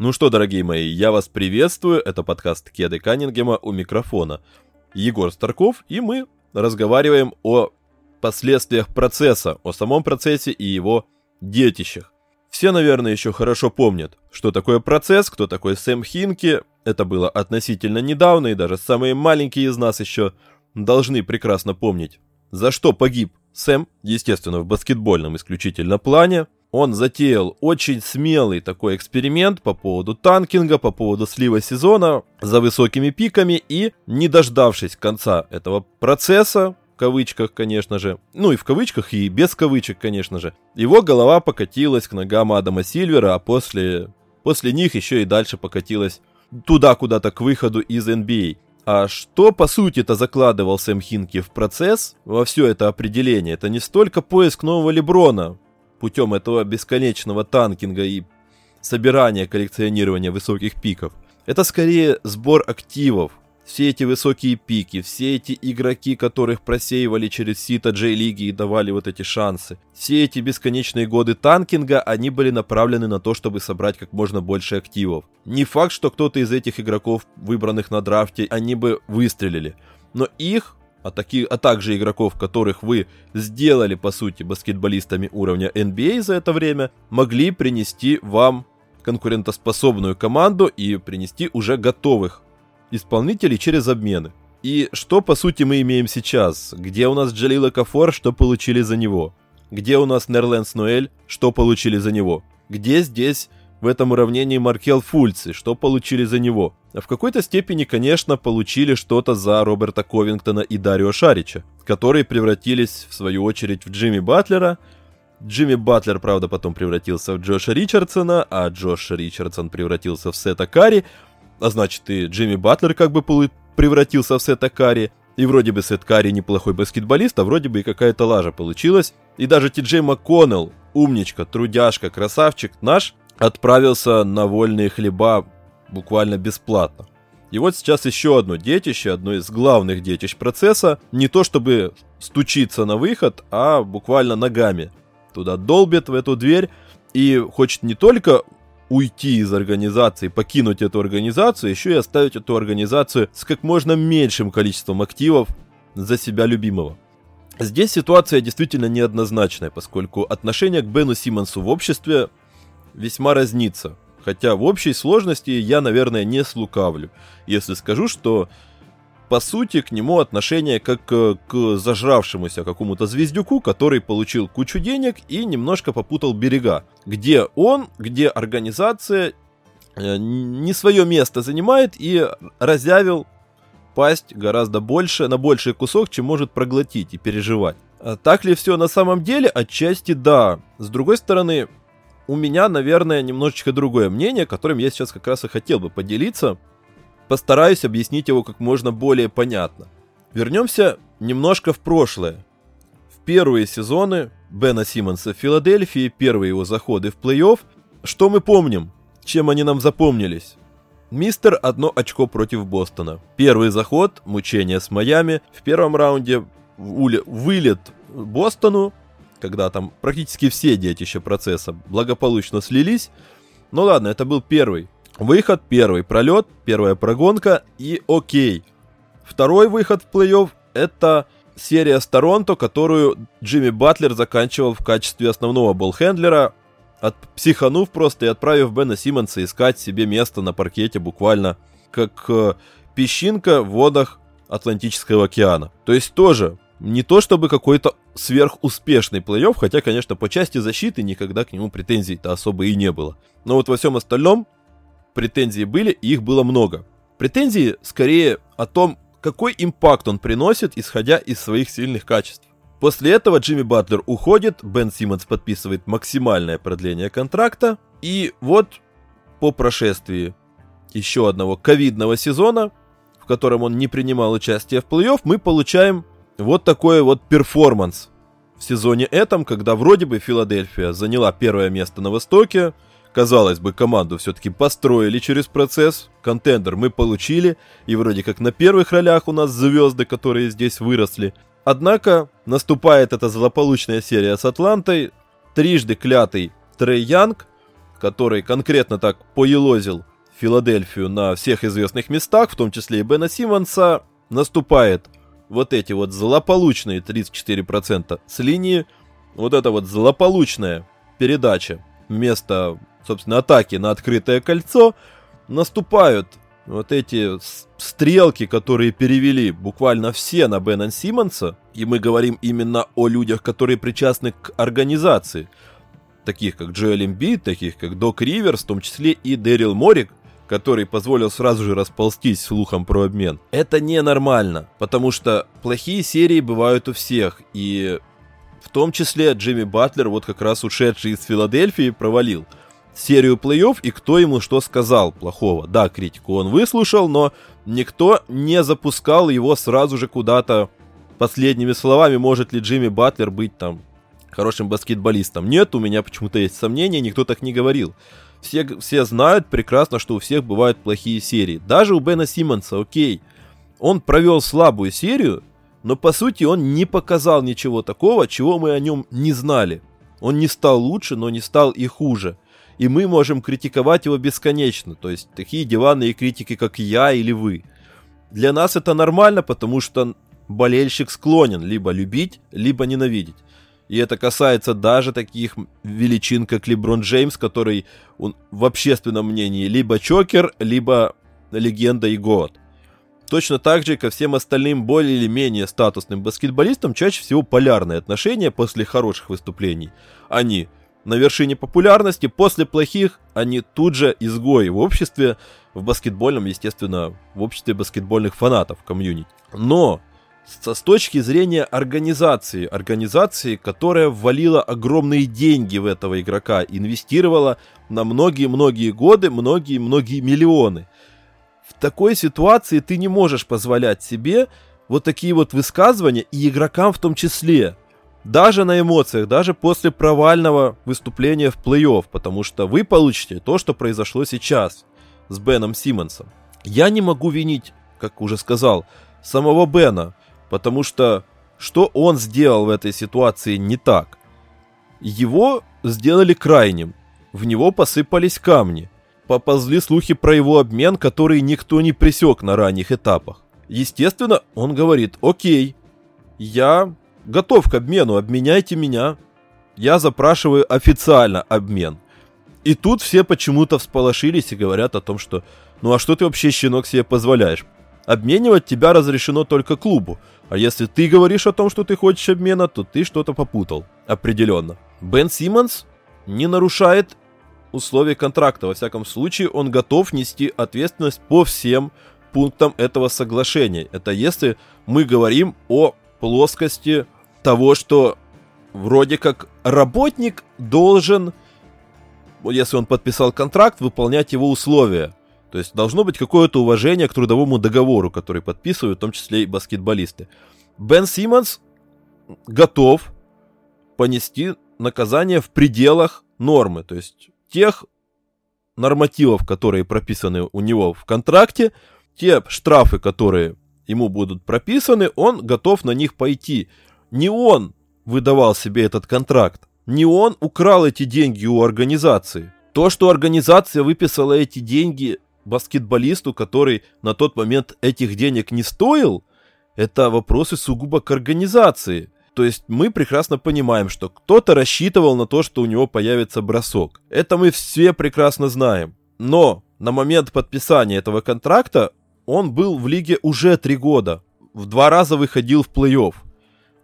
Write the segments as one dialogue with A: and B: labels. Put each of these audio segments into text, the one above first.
A: Ну что, дорогие мои, я вас приветствую. Это подкаст Кеды Каннингема у микрофона. Егор Старков, и мы разговариваем о последствиях процесса, о самом процессе и его детищах. Все, наверное, еще хорошо помнят, что такое процесс, кто такой Сэм Хинки. Это было относительно недавно, и даже самые маленькие из нас еще должны прекрасно помнить, за что погиб Сэм, естественно, в баскетбольном исключительно плане. Он затеял очень смелый такой эксперимент по поводу танкинга, по поводу слива сезона за высокими пиками и, не дождавшись конца этого процесса, в кавычках, конечно же, ну и в кавычках, и без кавычек, конечно же, его голова покатилась к ногам Адама Сильвера, а после, после них еще и дальше покатилась туда куда-то к выходу из NBA. А что, по сути-то, закладывал Сэм Хинки в процесс, во все это определение? Это не столько поиск нового Леброна путем этого бесконечного танкинга и собирания, коллекционирования высоких пиков. Это скорее сбор активов, все эти высокие пики, все эти игроки, которых просеивали через сито Джей-лиги и давали вот эти шансы. Все эти бесконечные годы танкинга, они были направлены на то, чтобы собрать как можно больше активов. Не факт, что кто-то из этих игроков, выбранных на драфте, они бы выстрелили. Но их а, таки, а также игроков, которых вы сделали, по сути, баскетболистами уровня NBA за это время, могли принести вам конкурентоспособную команду и принести уже готовых исполнителей через обмены. И что, по сути, мы имеем сейчас? Где у нас Джалила Кафор, что получили за него? Где у нас Нерленс Ноэль, что получили за него? Где здесь в этом уравнении Маркел Фульци, что получили за него? В какой-то степени, конечно, получили что-то за Роберта Ковингтона и Дарио Шарича, которые превратились, в свою очередь, в Джимми Батлера. Джимми Батлер, правда, потом превратился в Джоша Ричардсона, а Джош Ричардсон превратился в Сета Карри, а значит и Джимми Батлер как бы превратился в Сета Карри. И вроде бы Сет Карри неплохой баскетболист, а вроде бы и какая-то лажа получилась. И даже Ти Джей МакКоннелл, умничка, трудяшка, красавчик наш, отправился на вольные хлеба буквально бесплатно. И вот сейчас еще одно детище, одно из главных детищ процесса, не то чтобы стучиться на выход, а буквально ногами туда долбит в эту дверь и хочет не только уйти из организации, покинуть эту организацию, еще и оставить эту организацию с как можно меньшим количеством активов за себя любимого. Здесь ситуация действительно неоднозначная, поскольку отношение к Бену Симмонсу в обществе весьма разнится. Хотя в общей сложности я, наверное, не слукавлю, если скажу, что по сути, к нему отношение как к зажравшемуся какому-то звездюку, который получил кучу денег и немножко попутал берега. Где он, где организация э, не свое место занимает и разявил пасть гораздо больше, на больший кусок, чем может проглотить и переживать. А так ли все на самом деле? Отчасти да. С другой стороны, у меня, наверное, немножечко другое мнение, которым я сейчас как раз и хотел бы поделиться. Постараюсь объяснить его как можно более понятно. Вернемся немножко в прошлое. В первые сезоны Бена Симмонса в Филадельфии, первые его заходы в плей-офф. Что мы помним? Чем они нам запомнились? Мистер одно очко против Бостона. Первый заход, мучение с Майами. В первом раунде вылет Бостону, когда там практически все детища процесса благополучно слились. Ну ладно, это был первый Выход, первый пролет, первая прогонка и окей. Второй выход в плей-офф это серия с Торонто, которую Джимми Батлер заканчивал в качестве основного болхендлера, от, психанув просто и отправив Бена Симмонса искать себе место на паркете буквально как э, песчинка в водах Атлантического океана. То есть тоже не то чтобы какой-то сверхуспешный плей-офф, хотя, конечно, по части защиты никогда к нему претензий-то особо и не было. Но вот во всем остальном претензии были, и их было много. Претензии скорее о том, какой импакт он приносит, исходя из своих сильных качеств. После этого Джимми Батлер уходит, Бен Симмонс подписывает максимальное продление контракта, и вот по прошествии еще одного ковидного сезона, в котором он не принимал участие в плей-офф, мы получаем вот такой вот перформанс в сезоне этом, когда вроде бы Филадельфия заняла первое место на Востоке, Казалось бы, команду все-таки построили через процесс, контендер мы получили, и вроде как на первых ролях у нас звезды, которые здесь выросли. Однако наступает эта злополучная серия с Атлантой, трижды клятый Трей Янг, который конкретно так поелозил Филадельфию на всех известных местах, в том числе и Бена Симмонса, наступает вот эти вот злополучные 34% с линии, вот эта вот злополучная передача вместо, собственно, атаки на открытое кольцо, наступают вот эти стрелки, которые перевели буквально все на Бена Симмонса, и мы говорим именно о людях, которые причастны к организации, таких как Джоэл Эмбит, таких как Док Риверс, в том числе и Дэрил Морик, который позволил сразу же расползтись слухом про обмен. Это ненормально, потому что плохие серии бывают у всех, и в том числе Джимми Батлер, вот как раз ушедший из Филадельфии, провалил серию плей-офф, и кто ему что сказал плохого. Да, критику он выслушал, но никто не запускал его сразу же куда-то последними словами, может ли Джимми Батлер быть там хорошим баскетболистом. Нет, у меня почему-то есть сомнения, никто так не говорил. Все, все знают прекрасно, что у всех бывают плохие серии. Даже у Бена Симмонса, окей. Он провел слабую серию, но по сути он не показал ничего такого, чего мы о нем не знали. Он не стал лучше, но не стал и хуже. И мы можем критиковать его бесконечно. То есть такие диванные критики, как я или вы. Для нас это нормально, потому что болельщик склонен либо любить, либо ненавидеть. И это касается даже таких величин, как Леброн Джеймс, который он, в общественном мнении либо чокер, либо легенда и год. Точно так же ко всем остальным более или менее статусным баскетболистам чаще всего полярные отношения после хороших выступлений. Они на вершине популярности, после плохих они тут же изгои в обществе, в баскетбольном, естественно, в обществе баскетбольных фанатов, комьюнити. Но с, точки зрения организации, организации, которая ввалила огромные деньги в этого игрока, инвестировала на многие-многие годы, многие-многие миллионы. В такой ситуации ты не можешь позволять себе вот такие вот высказывания, и игрокам в том числе. Даже на эмоциях, даже после провального выступления в плей-офф, потому что вы получите то, что произошло сейчас с Беном Симмонсом. Я не могу винить, как уже сказал, самого Бена, Потому что что он сделал в этой ситуации не так? Его сделали крайним. В него посыпались камни. Поползли слухи про его обмен, которые никто не пресек на ранних этапах. Естественно, он говорит, окей, я готов к обмену, обменяйте меня. Я запрашиваю официально обмен. И тут все почему-то всполошились и говорят о том, что ну а что ты вообще, щенок, себе позволяешь? Обменивать тебя разрешено только клубу. А если ты говоришь о том, что ты хочешь обмена, то ты что-то попутал. Определенно. Бен Симмонс не нарушает условия контракта. Во всяком случае, он готов нести ответственность по всем пунктам этого соглашения. Это если мы говорим о плоскости того, что вроде как работник должен, если он подписал контракт, выполнять его условия. То есть должно быть какое-то уважение к трудовому договору, который подписывают, в том числе и баскетболисты. Бен Симмонс готов понести наказание в пределах нормы, то есть тех нормативов, которые прописаны у него в контракте, те штрафы, которые ему будут прописаны, он готов на них пойти. Не он выдавал себе этот контракт, не он украл эти деньги у организации. То, что организация выписала эти деньги баскетболисту, который на тот момент этих денег не стоил, это вопросы сугубо к организации. То есть мы прекрасно понимаем, что кто-то рассчитывал на то, что у него появится бросок. Это мы все прекрасно знаем. Но на момент подписания этого контракта он был в лиге уже три года. В два раза выходил в плей-офф.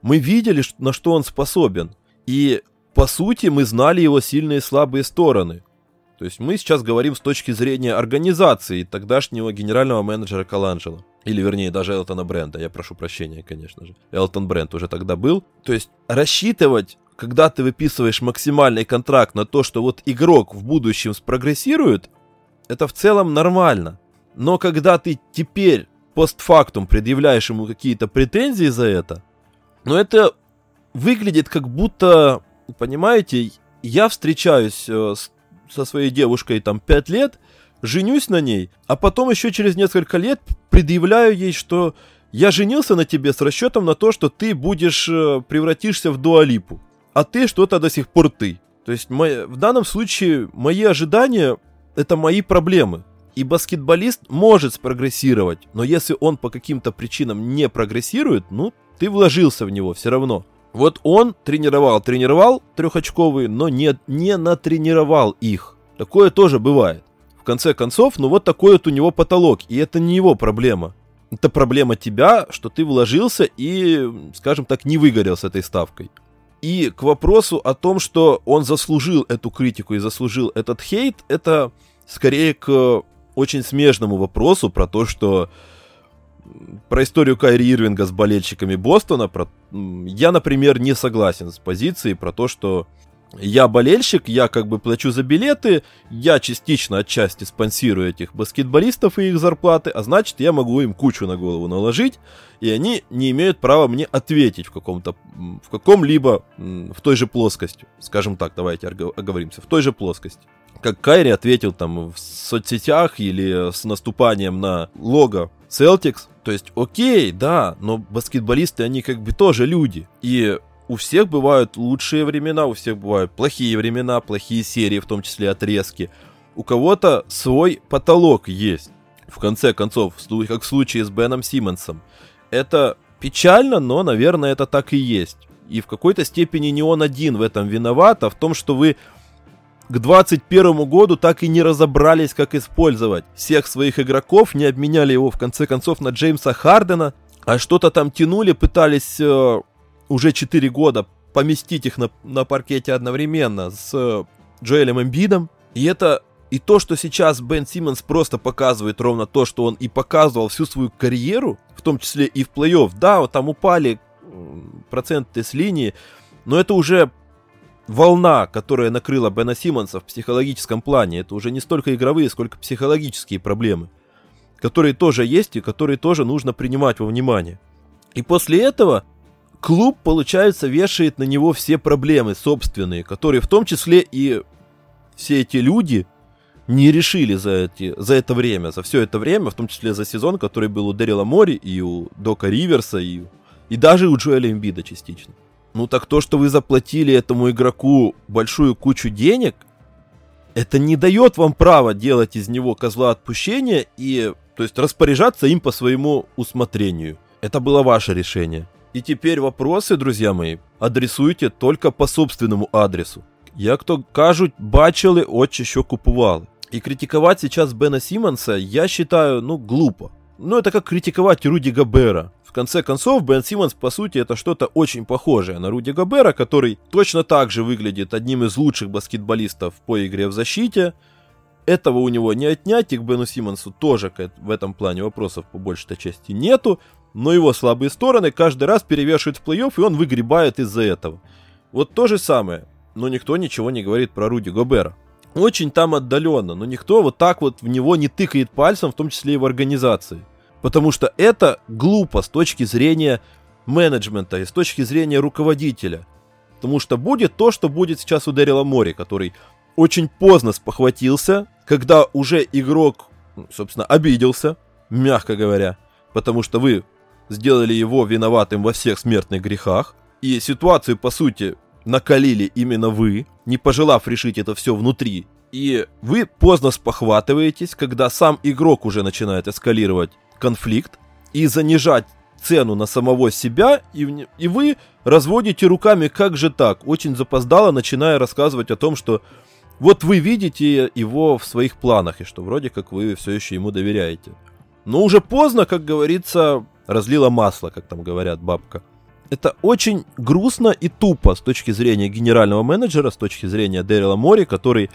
A: Мы видели, на что он способен. И по сути мы знали его сильные и слабые стороны. То есть мы сейчас говорим с точки зрения организации тогдашнего генерального менеджера Каланджело. Или, вернее, даже Элтона Бренда. Я прошу прощения, конечно же. Элтон Бренд уже тогда был. То есть рассчитывать, когда ты выписываешь максимальный контракт на то, что вот игрок в будущем спрогрессирует, это в целом нормально. Но когда ты теперь постфактум предъявляешь ему какие-то претензии за это, ну это выглядит как будто, понимаете, я встречаюсь э, с со своей девушкой там 5 лет, женюсь на ней, а потом еще через несколько лет предъявляю ей, что я женился на тебе с расчетом на то, что ты будешь, э, превратишься в дуалипу, а ты что-то до сих пор ты. То есть мои, в данном случае мои ожидания — это мои проблемы. И баскетболист может спрогрессировать, но если он по каким-то причинам не прогрессирует, ну, ты вложился в него все равно. Вот он тренировал, тренировал трехочковые, но не, не натренировал их. Такое тоже бывает. В конце концов, ну вот такой вот у него потолок, и это не его проблема. Это проблема тебя, что ты вложился и, скажем так, не выгорел с этой ставкой. И к вопросу о том, что он заслужил эту критику и заслужил этот хейт, это скорее к очень смежному вопросу про то, что про историю Кайри Ирвинга с болельщиками Бостона, про... я, например, не согласен с позицией про то, что я болельщик, я как бы плачу за билеты, я частично отчасти спонсирую этих баскетболистов и их зарплаты, а значит я могу им кучу на голову наложить, и они не имеют права мне ответить в каком-то, в каком-либо, в той же плоскости, скажем так, давайте оговоримся, в той же плоскости. Как Кайри ответил там в соцсетях или с наступанием на лого Celtics, то есть окей, да, но баскетболисты, они как бы тоже люди, и у всех бывают лучшие времена, у всех бывают плохие времена, плохие серии, в том числе отрезки. У кого-то свой потолок есть. В конце концов, как в случае с Беном Симмонсом. Это печально, но, наверное, это так и есть. И в какой-то степени не он один в этом виноват, а в том, что вы к 2021 году так и не разобрались, как использовать всех своих игроков, не обменяли его в конце концов на Джеймса Хардена, а что-то там тянули, пытались э, уже 4 года поместить их на, на паркете одновременно с э, Джоэлем Эмбидом. И это и то, что сейчас Бен Симмонс просто показывает ровно то, что он и показывал всю свою карьеру, в том числе и в плей-офф. Да, вот там упали проценты с линии, но это уже волна, которая накрыла Бена Симмонса в психологическом плане. Это уже не столько игровые, сколько психологические проблемы, которые тоже есть и которые тоже нужно принимать во внимание. И после этого клуб, получается, вешает на него все проблемы собственные, которые в том числе и все эти люди не решили за, эти, за это время, за все это время, в том числе за сезон, который был у Дэрила Мори и у Дока Риверса, и, и даже у Джоэля Эмбида частично. Ну так то, что вы заплатили этому игроку большую кучу денег, это не дает вам права делать из него козла отпущения и, то есть, распоряжаться им по своему усмотрению. Это было ваше решение. И теперь вопросы, друзья мои, адресуйте только по собственному адресу. Я кто кажуть, бачили, очі, що купували. И критиковать сейчас Бена Симмонса я считаю, ну, глупо. Ну, это как критиковать Руди Габера. Конце концов, Бен Симмонс, по сути, это что-то очень похожее на Руди Габера, который точно так же выглядит одним из лучших баскетболистов по игре в защите. Этого у него не отнять, и к Бену Симмонсу тоже в этом плане вопросов по большей части нету но его слабые стороны каждый раз перевешивают в плей-офф, и он выгребает из-за этого. Вот то же самое, но никто ничего не говорит про Руди Гобера. Очень там отдаленно, но никто вот так вот в него не тыкает пальцем, в том числе и в организации. Потому что это глупо с точки зрения менеджмента и с точки зрения руководителя. Потому что будет то, что будет сейчас у Дэрила Мори, который очень поздно спохватился, когда уже игрок, ну, собственно, обиделся, мягко говоря, потому что вы сделали его виноватым во всех смертных грехах, и ситуацию, по сути, накалили именно вы, не пожелав решить это все внутри. И вы поздно спохватываетесь, когда сам игрок уже начинает эскалировать конфликт и занижать цену на самого себя, и, и вы разводите руками, как же так, очень запоздало, начиная рассказывать о том, что вот вы видите его в своих планах, и что вроде как вы все еще ему доверяете. Но уже поздно, как говорится, разлила масло, как там говорят бабка. Это очень грустно и тупо с точки зрения генерального менеджера, с точки зрения Дэрила Мори, который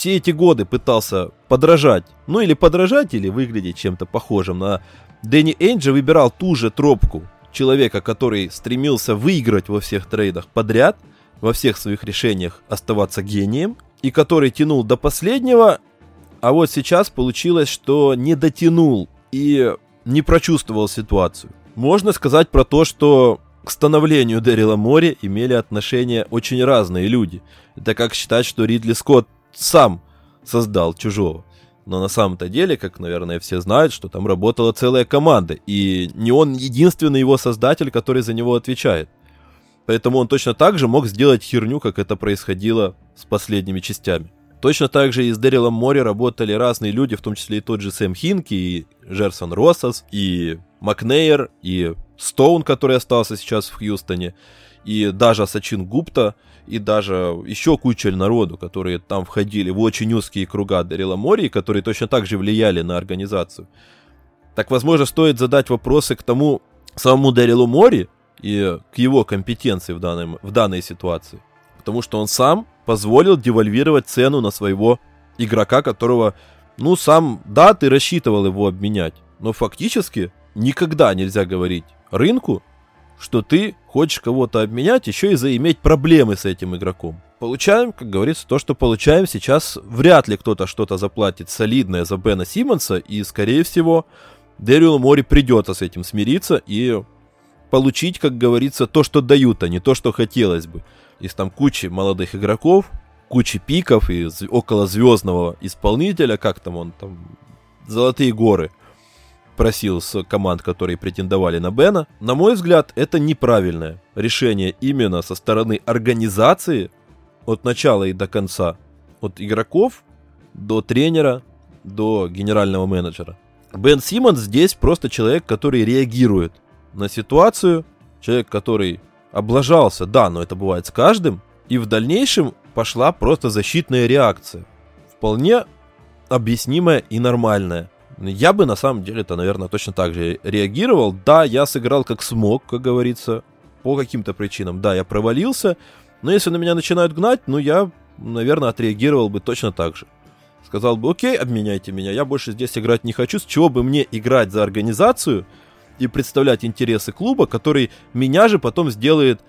A: все эти годы пытался подражать, ну или подражать, или выглядеть чем-то похожим на Дэнни Эйнджа, выбирал ту же тропку человека, который стремился выиграть во всех трейдах подряд, во всех своих решениях оставаться гением, и который тянул до последнего, а вот сейчас получилось, что не дотянул и не прочувствовал ситуацию. Можно сказать про то, что к становлению Дэрила Мори имели отношение очень разные люди. Это как считать, что Ридли Скотт сам создал чужого. Но на самом-то деле, как, наверное, все знают, что там работала целая команда, и не он единственный его создатель, который за него отвечает. Поэтому он точно так же мог сделать херню, как это происходило с последними частями. Точно так же и с Дэрилом Мори работали разные люди, в том числе и тот же Сэм Хинки, и Жерсон Россас, и Макнейр, и Стоун, который остался сейчас в Хьюстоне, и даже Сачин Гупта, и даже еще куча народу, которые там входили в очень узкие круга Дэрила Мори, которые точно так же влияли на организацию. Так, возможно, стоит задать вопросы к тому самому Дэрилу Мори и к его компетенции в, данном, в данной ситуации. Потому что он сам позволил девальвировать цену на своего игрока, которого, ну, сам, да, ты рассчитывал его обменять, но фактически никогда нельзя говорить рынку, что ты хочешь кого-то обменять, еще и заиметь проблемы с этим игроком. Получаем, как говорится, то, что получаем сейчас. Вряд ли кто-то что-то заплатит солидное за Бена Симмонса, и, скорее всего, Дэрилу Мори придется с этим смириться и получить, как говорится, то, что дают, а не то, что хотелось бы. Из там кучи молодых игроков, кучи пиков и около звездного исполнителя, как там он там, Золотые горы просил с команд, которые претендовали на Бена. На мой взгляд, это неправильное решение именно со стороны организации от начала и до конца. От игроков до тренера, до генерального менеджера. Бен Симмонс здесь просто человек, который реагирует на ситуацию, человек, который облажался, да, но это бывает с каждым, и в дальнейшем пошла просто защитная реакция. Вполне объяснимая и нормальная. Я бы на самом деле это, наверное, точно так же реагировал. Да, я сыграл как смог, как говорится, по каким-то причинам. Да, я провалился, но если на меня начинают гнать, ну я, наверное, отреагировал бы точно так же сказал бы, окей, обменяйте меня, я больше здесь играть не хочу, с чего бы мне играть за организацию и представлять интересы клуба, который меня же потом сделает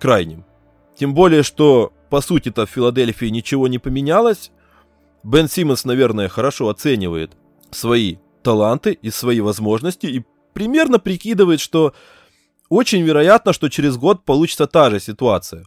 A: крайним. Тем более, что, по сути-то, в Филадельфии ничего не поменялось. Бен Симмонс, наверное, хорошо оценивает свои таланты и свои возможности и примерно прикидывает, что очень вероятно, что через год получится та же ситуация,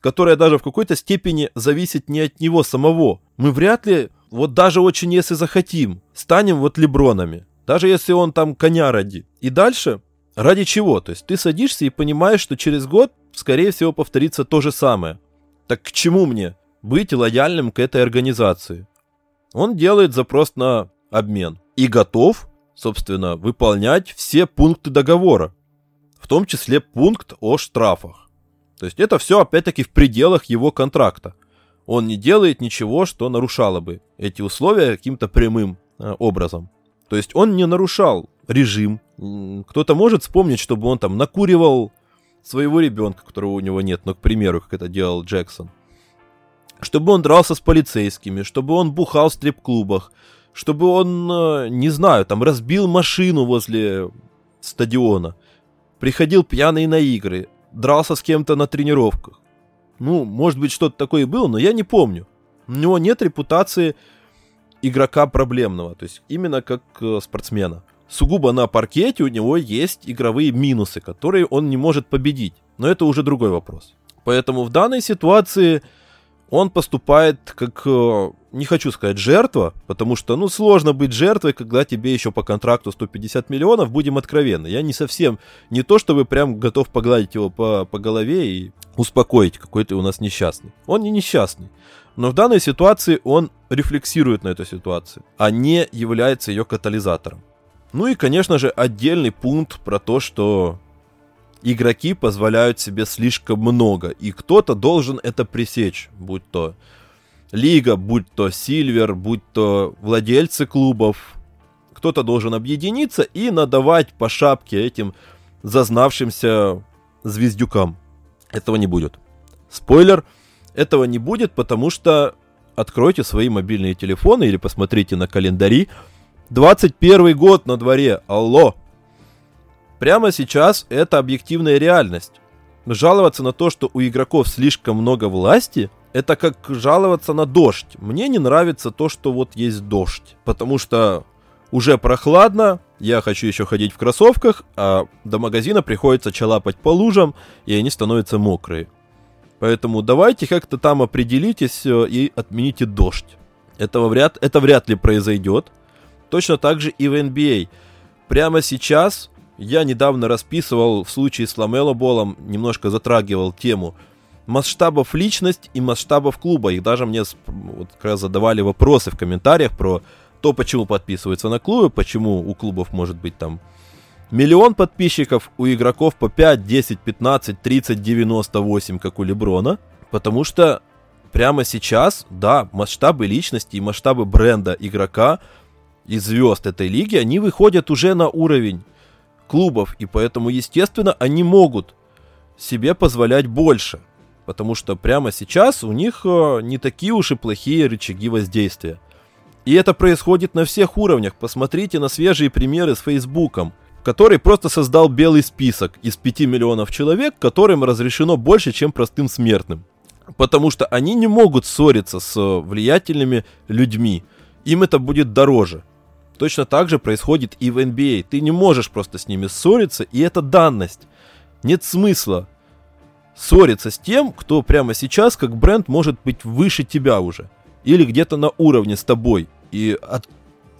A: которая даже в какой-то степени зависит не от него самого. Мы вряд ли вот даже очень если захотим, станем вот лебронами. Даже если он там коня родит. И дальше, ради чего? То есть ты садишься и понимаешь, что через год, скорее всего, повторится то же самое. Так к чему мне быть лояльным к этой организации? Он делает запрос на обмен. И готов, собственно, выполнять все пункты договора. В том числе пункт о штрафах. То есть это все опять-таки в пределах его контракта он не делает ничего, что нарушало бы эти условия каким-то прямым э, образом. То есть он не нарушал режим. Кто-то может вспомнить, чтобы он там накуривал своего ребенка, которого у него нет, но, к примеру, как это делал Джексон. Чтобы он дрался с полицейскими, чтобы он бухал в стрип-клубах, чтобы он, э, не знаю, там разбил машину возле стадиона, приходил пьяный на игры, дрался с кем-то на тренировках. Ну, может быть, что-то такое и было, но я не помню. У него нет репутации игрока проблемного, то есть именно как э, спортсмена. Сугубо на паркете у него есть игровые минусы, которые он не может победить. Но это уже другой вопрос. Поэтому в данной ситуации он поступает как, э, не хочу сказать жертва, потому что, ну, сложно быть жертвой, когда тебе еще по контракту 150 миллионов, будем откровенны. Я не совсем, не то чтобы прям готов погладить его по, по голове и успокоить, какой ты у нас несчастный. Он не несчастный. Но в данной ситуации он рефлексирует на эту ситуацию, а не является ее катализатором. Ну и, конечно же, отдельный пункт про то, что игроки позволяют себе слишком много, и кто-то должен это пресечь, будь то лига, будь то Сильвер, будь то владельцы клубов. Кто-то должен объединиться и надавать по шапке этим зазнавшимся звездюкам. Этого не будет. Спойлер, этого не будет, потому что откройте свои мобильные телефоны или посмотрите на календари. 21 год на дворе, алло! Прямо сейчас это объективная реальность. Жаловаться на то, что у игроков слишком много власти, это как жаловаться на дождь. Мне не нравится то, что вот есть дождь. Потому что уже прохладно, я хочу еще ходить в кроссовках, а до магазина приходится чалапать по лужам, и они становятся мокрые. Поэтому давайте как-то там определитесь э, и отмените дождь. Этого вряд, это вряд ли произойдет. Точно так же и в NBA. Прямо сейчас Я недавно расписывал в случае с Ламело Болом, немножко затрагивал тему масштабов личность и масштабов клуба. И даже мне вот, как раз задавали вопросы в комментариях про то, почему подписываются на клубы, почему у клубов может быть там миллион подписчиков, у игроков по 5, 10, 15, 30, 98, как у Леброна. Потому что прямо сейчас, да, масштабы личности и масштабы бренда игрока и звезд этой лиги, они выходят уже на уровень клубов. И поэтому, естественно, они могут себе позволять больше. Потому что прямо сейчас у них э, не такие уж и плохие рычаги воздействия. И это происходит на всех уровнях. Посмотрите на свежие примеры с Фейсбуком, который просто создал белый список из 5 миллионов человек, которым разрешено больше, чем простым смертным. Потому что они не могут ссориться с влиятельными людьми. Им это будет дороже. Точно так же происходит и в NBA. Ты не можешь просто с ними ссориться, и это данность. Нет смысла ссориться с тем, кто прямо сейчас как бренд может быть выше тебя уже или где-то на уровне с тобой, и от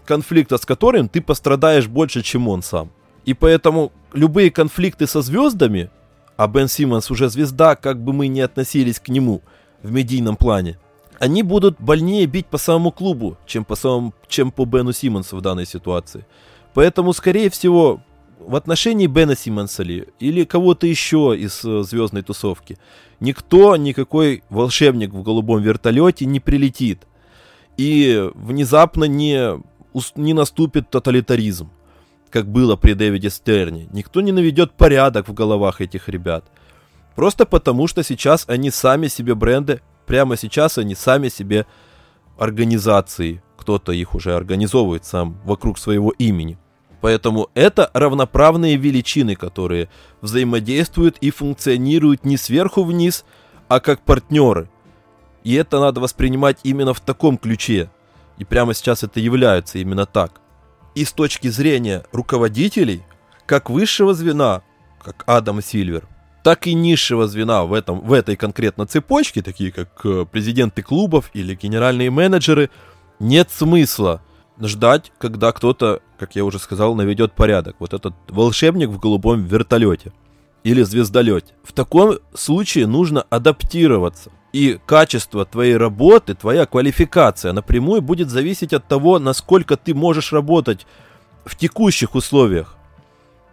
A: конфликта с которым ты пострадаешь больше, чем он сам. И поэтому любые конфликты со звездами, а Бен Симмонс уже звезда, как бы мы ни относились к нему в медийном плане, они будут больнее бить по самому клубу, чем по, самому, чем по Бену Симмонсу в данной ситуации. Поэтому, скорее всего, в отношении Бена Симмонса ли, или кого-то еще из э, звездной тусовки, никто, никакой волшебник в голубом вертолете не прилетит. И внезапно не, не наступит тоталитаризм, как было при Дэвиде Стерне. Никто не наведет порядок в головах этих ребят. Просто потому, что сейчас они сами себе бренды, прямо сейчас они сами себе организации. Кто-то их уже организовывает сам вокруг своего имени. Поэтому это равноправные величины, которые взаимодействуют и функционируют не сверху вниз, а как партнеры. И это надо воспринимать именно в таком ключе. И прямо сейчас это является именно так. И с точки зрения руководителей, как высшего звена, как Адам Сильвер, так и низшего звена в, этом, в этой конкретно цепочке, такие как э, президенты клубов или генеральные менеджеры, нет смысла – ждать, когда кто-то, как я уже сказал, наведет порядок. Вот этот волшебник в голубом вертолете или звездолете. В таком случае нужно адаптироваться. И качество твоей работы, твоя квалификация напрямую будет зависеть от того, насколько ты можешь работать в текущих условиях.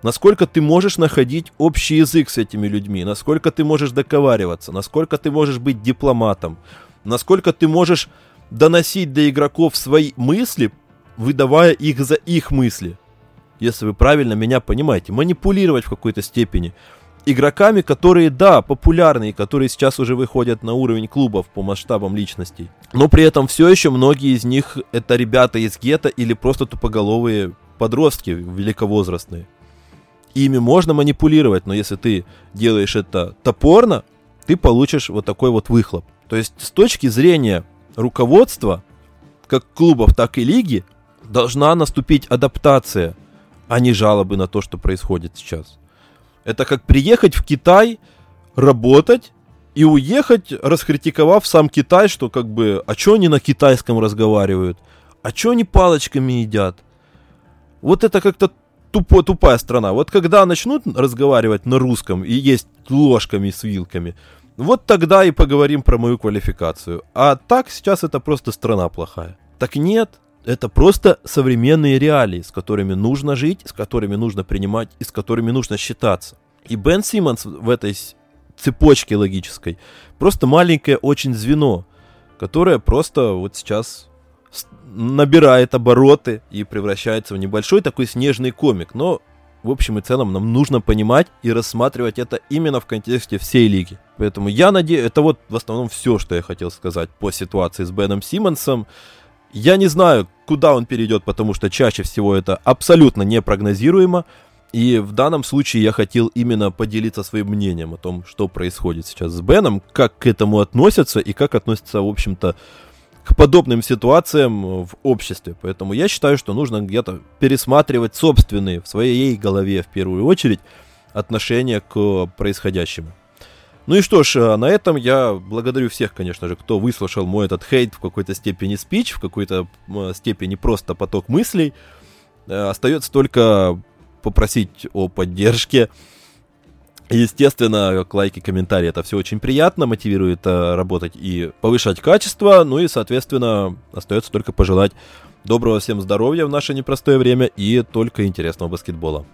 A: Насколько ты можешь находить общий язык с этими людьми, насколько ты можешь договариваться, насколько ты можешь быть дипломатом, насколько ты можешь доносить до игроков свои мысли, выдавая их за их мысли. Если вы правильно меня понимаете, манипулировать в какой-то степени игроками, которые, да, популярные, которые сейчас уже выходят на уровень клубов по масштабам личностей. Но при этом все еще многие из них это ребята из гетто или просто тупоголовые подростки великовозрастные. Ими можно манипулировать, но если ты делаешь это топорно, ты получишь вот такой вот выхлоп. То есть с точки зрения руководства, как клубов, так и лиги, должна наступить адаптация, а не жалобы на то, что происходит сейчас. Это как приехать в Китай, работать и уехать, раскритиковав сам Китай, что как бы, а что они на китайском разговаривают? А что они палочками едят? Вот это как-то тупо, тупая страна. Вот когда начнут разговаривать на русском и есть ложками с вилками, вот тогда и поговорим про мою квалификацию. А так сейчас это просто страна плохая. Так нет, это просто современные реалии, с которыми нужно жить, с которыми нужно принимать и с которыми нужно считаться. И Бен Симмонс в этой цепочке логической просто маленькое очень звено, которое просто вот сейчас набирает обороты и превращается в небольшой такой снежный комик. Но в общем и целом нам нужно понимать и рассматривать это именно в контексте всей лиги. Поэтому я надеюсь, это вот в основном все, что я хотел сказать по ситуации с Беном Симмонсом. Я не знаю, куда он перейдет, потому что чаще всего это абсолютно непрогнозируемо. И в данном случае я хотел именно поделиться своим мнением о том, что происходит сейчас с Беном, как к этому относятся и как относятся, в общем-то, к подобным ситуациям в обществе. Поэтому я считаю, что нужно где-то пересматривать собственные в своей голове в первую очередь отношения к происходящему. Ну и что ж, э, на этом я благодарю всех, конечно же, кто выслушал мой этот хейт в какой-то степени спич, в какой-то степени просто поток мыслей. Э, остается только попросить о поддержке. Естественно, лайки, комментарии, это все очень приятно, мотивирует э, работать и повышать качество, ну и, соответственно, остается только пожелать доброго всем здоровья в наше непростое время и только интересного баскетбола.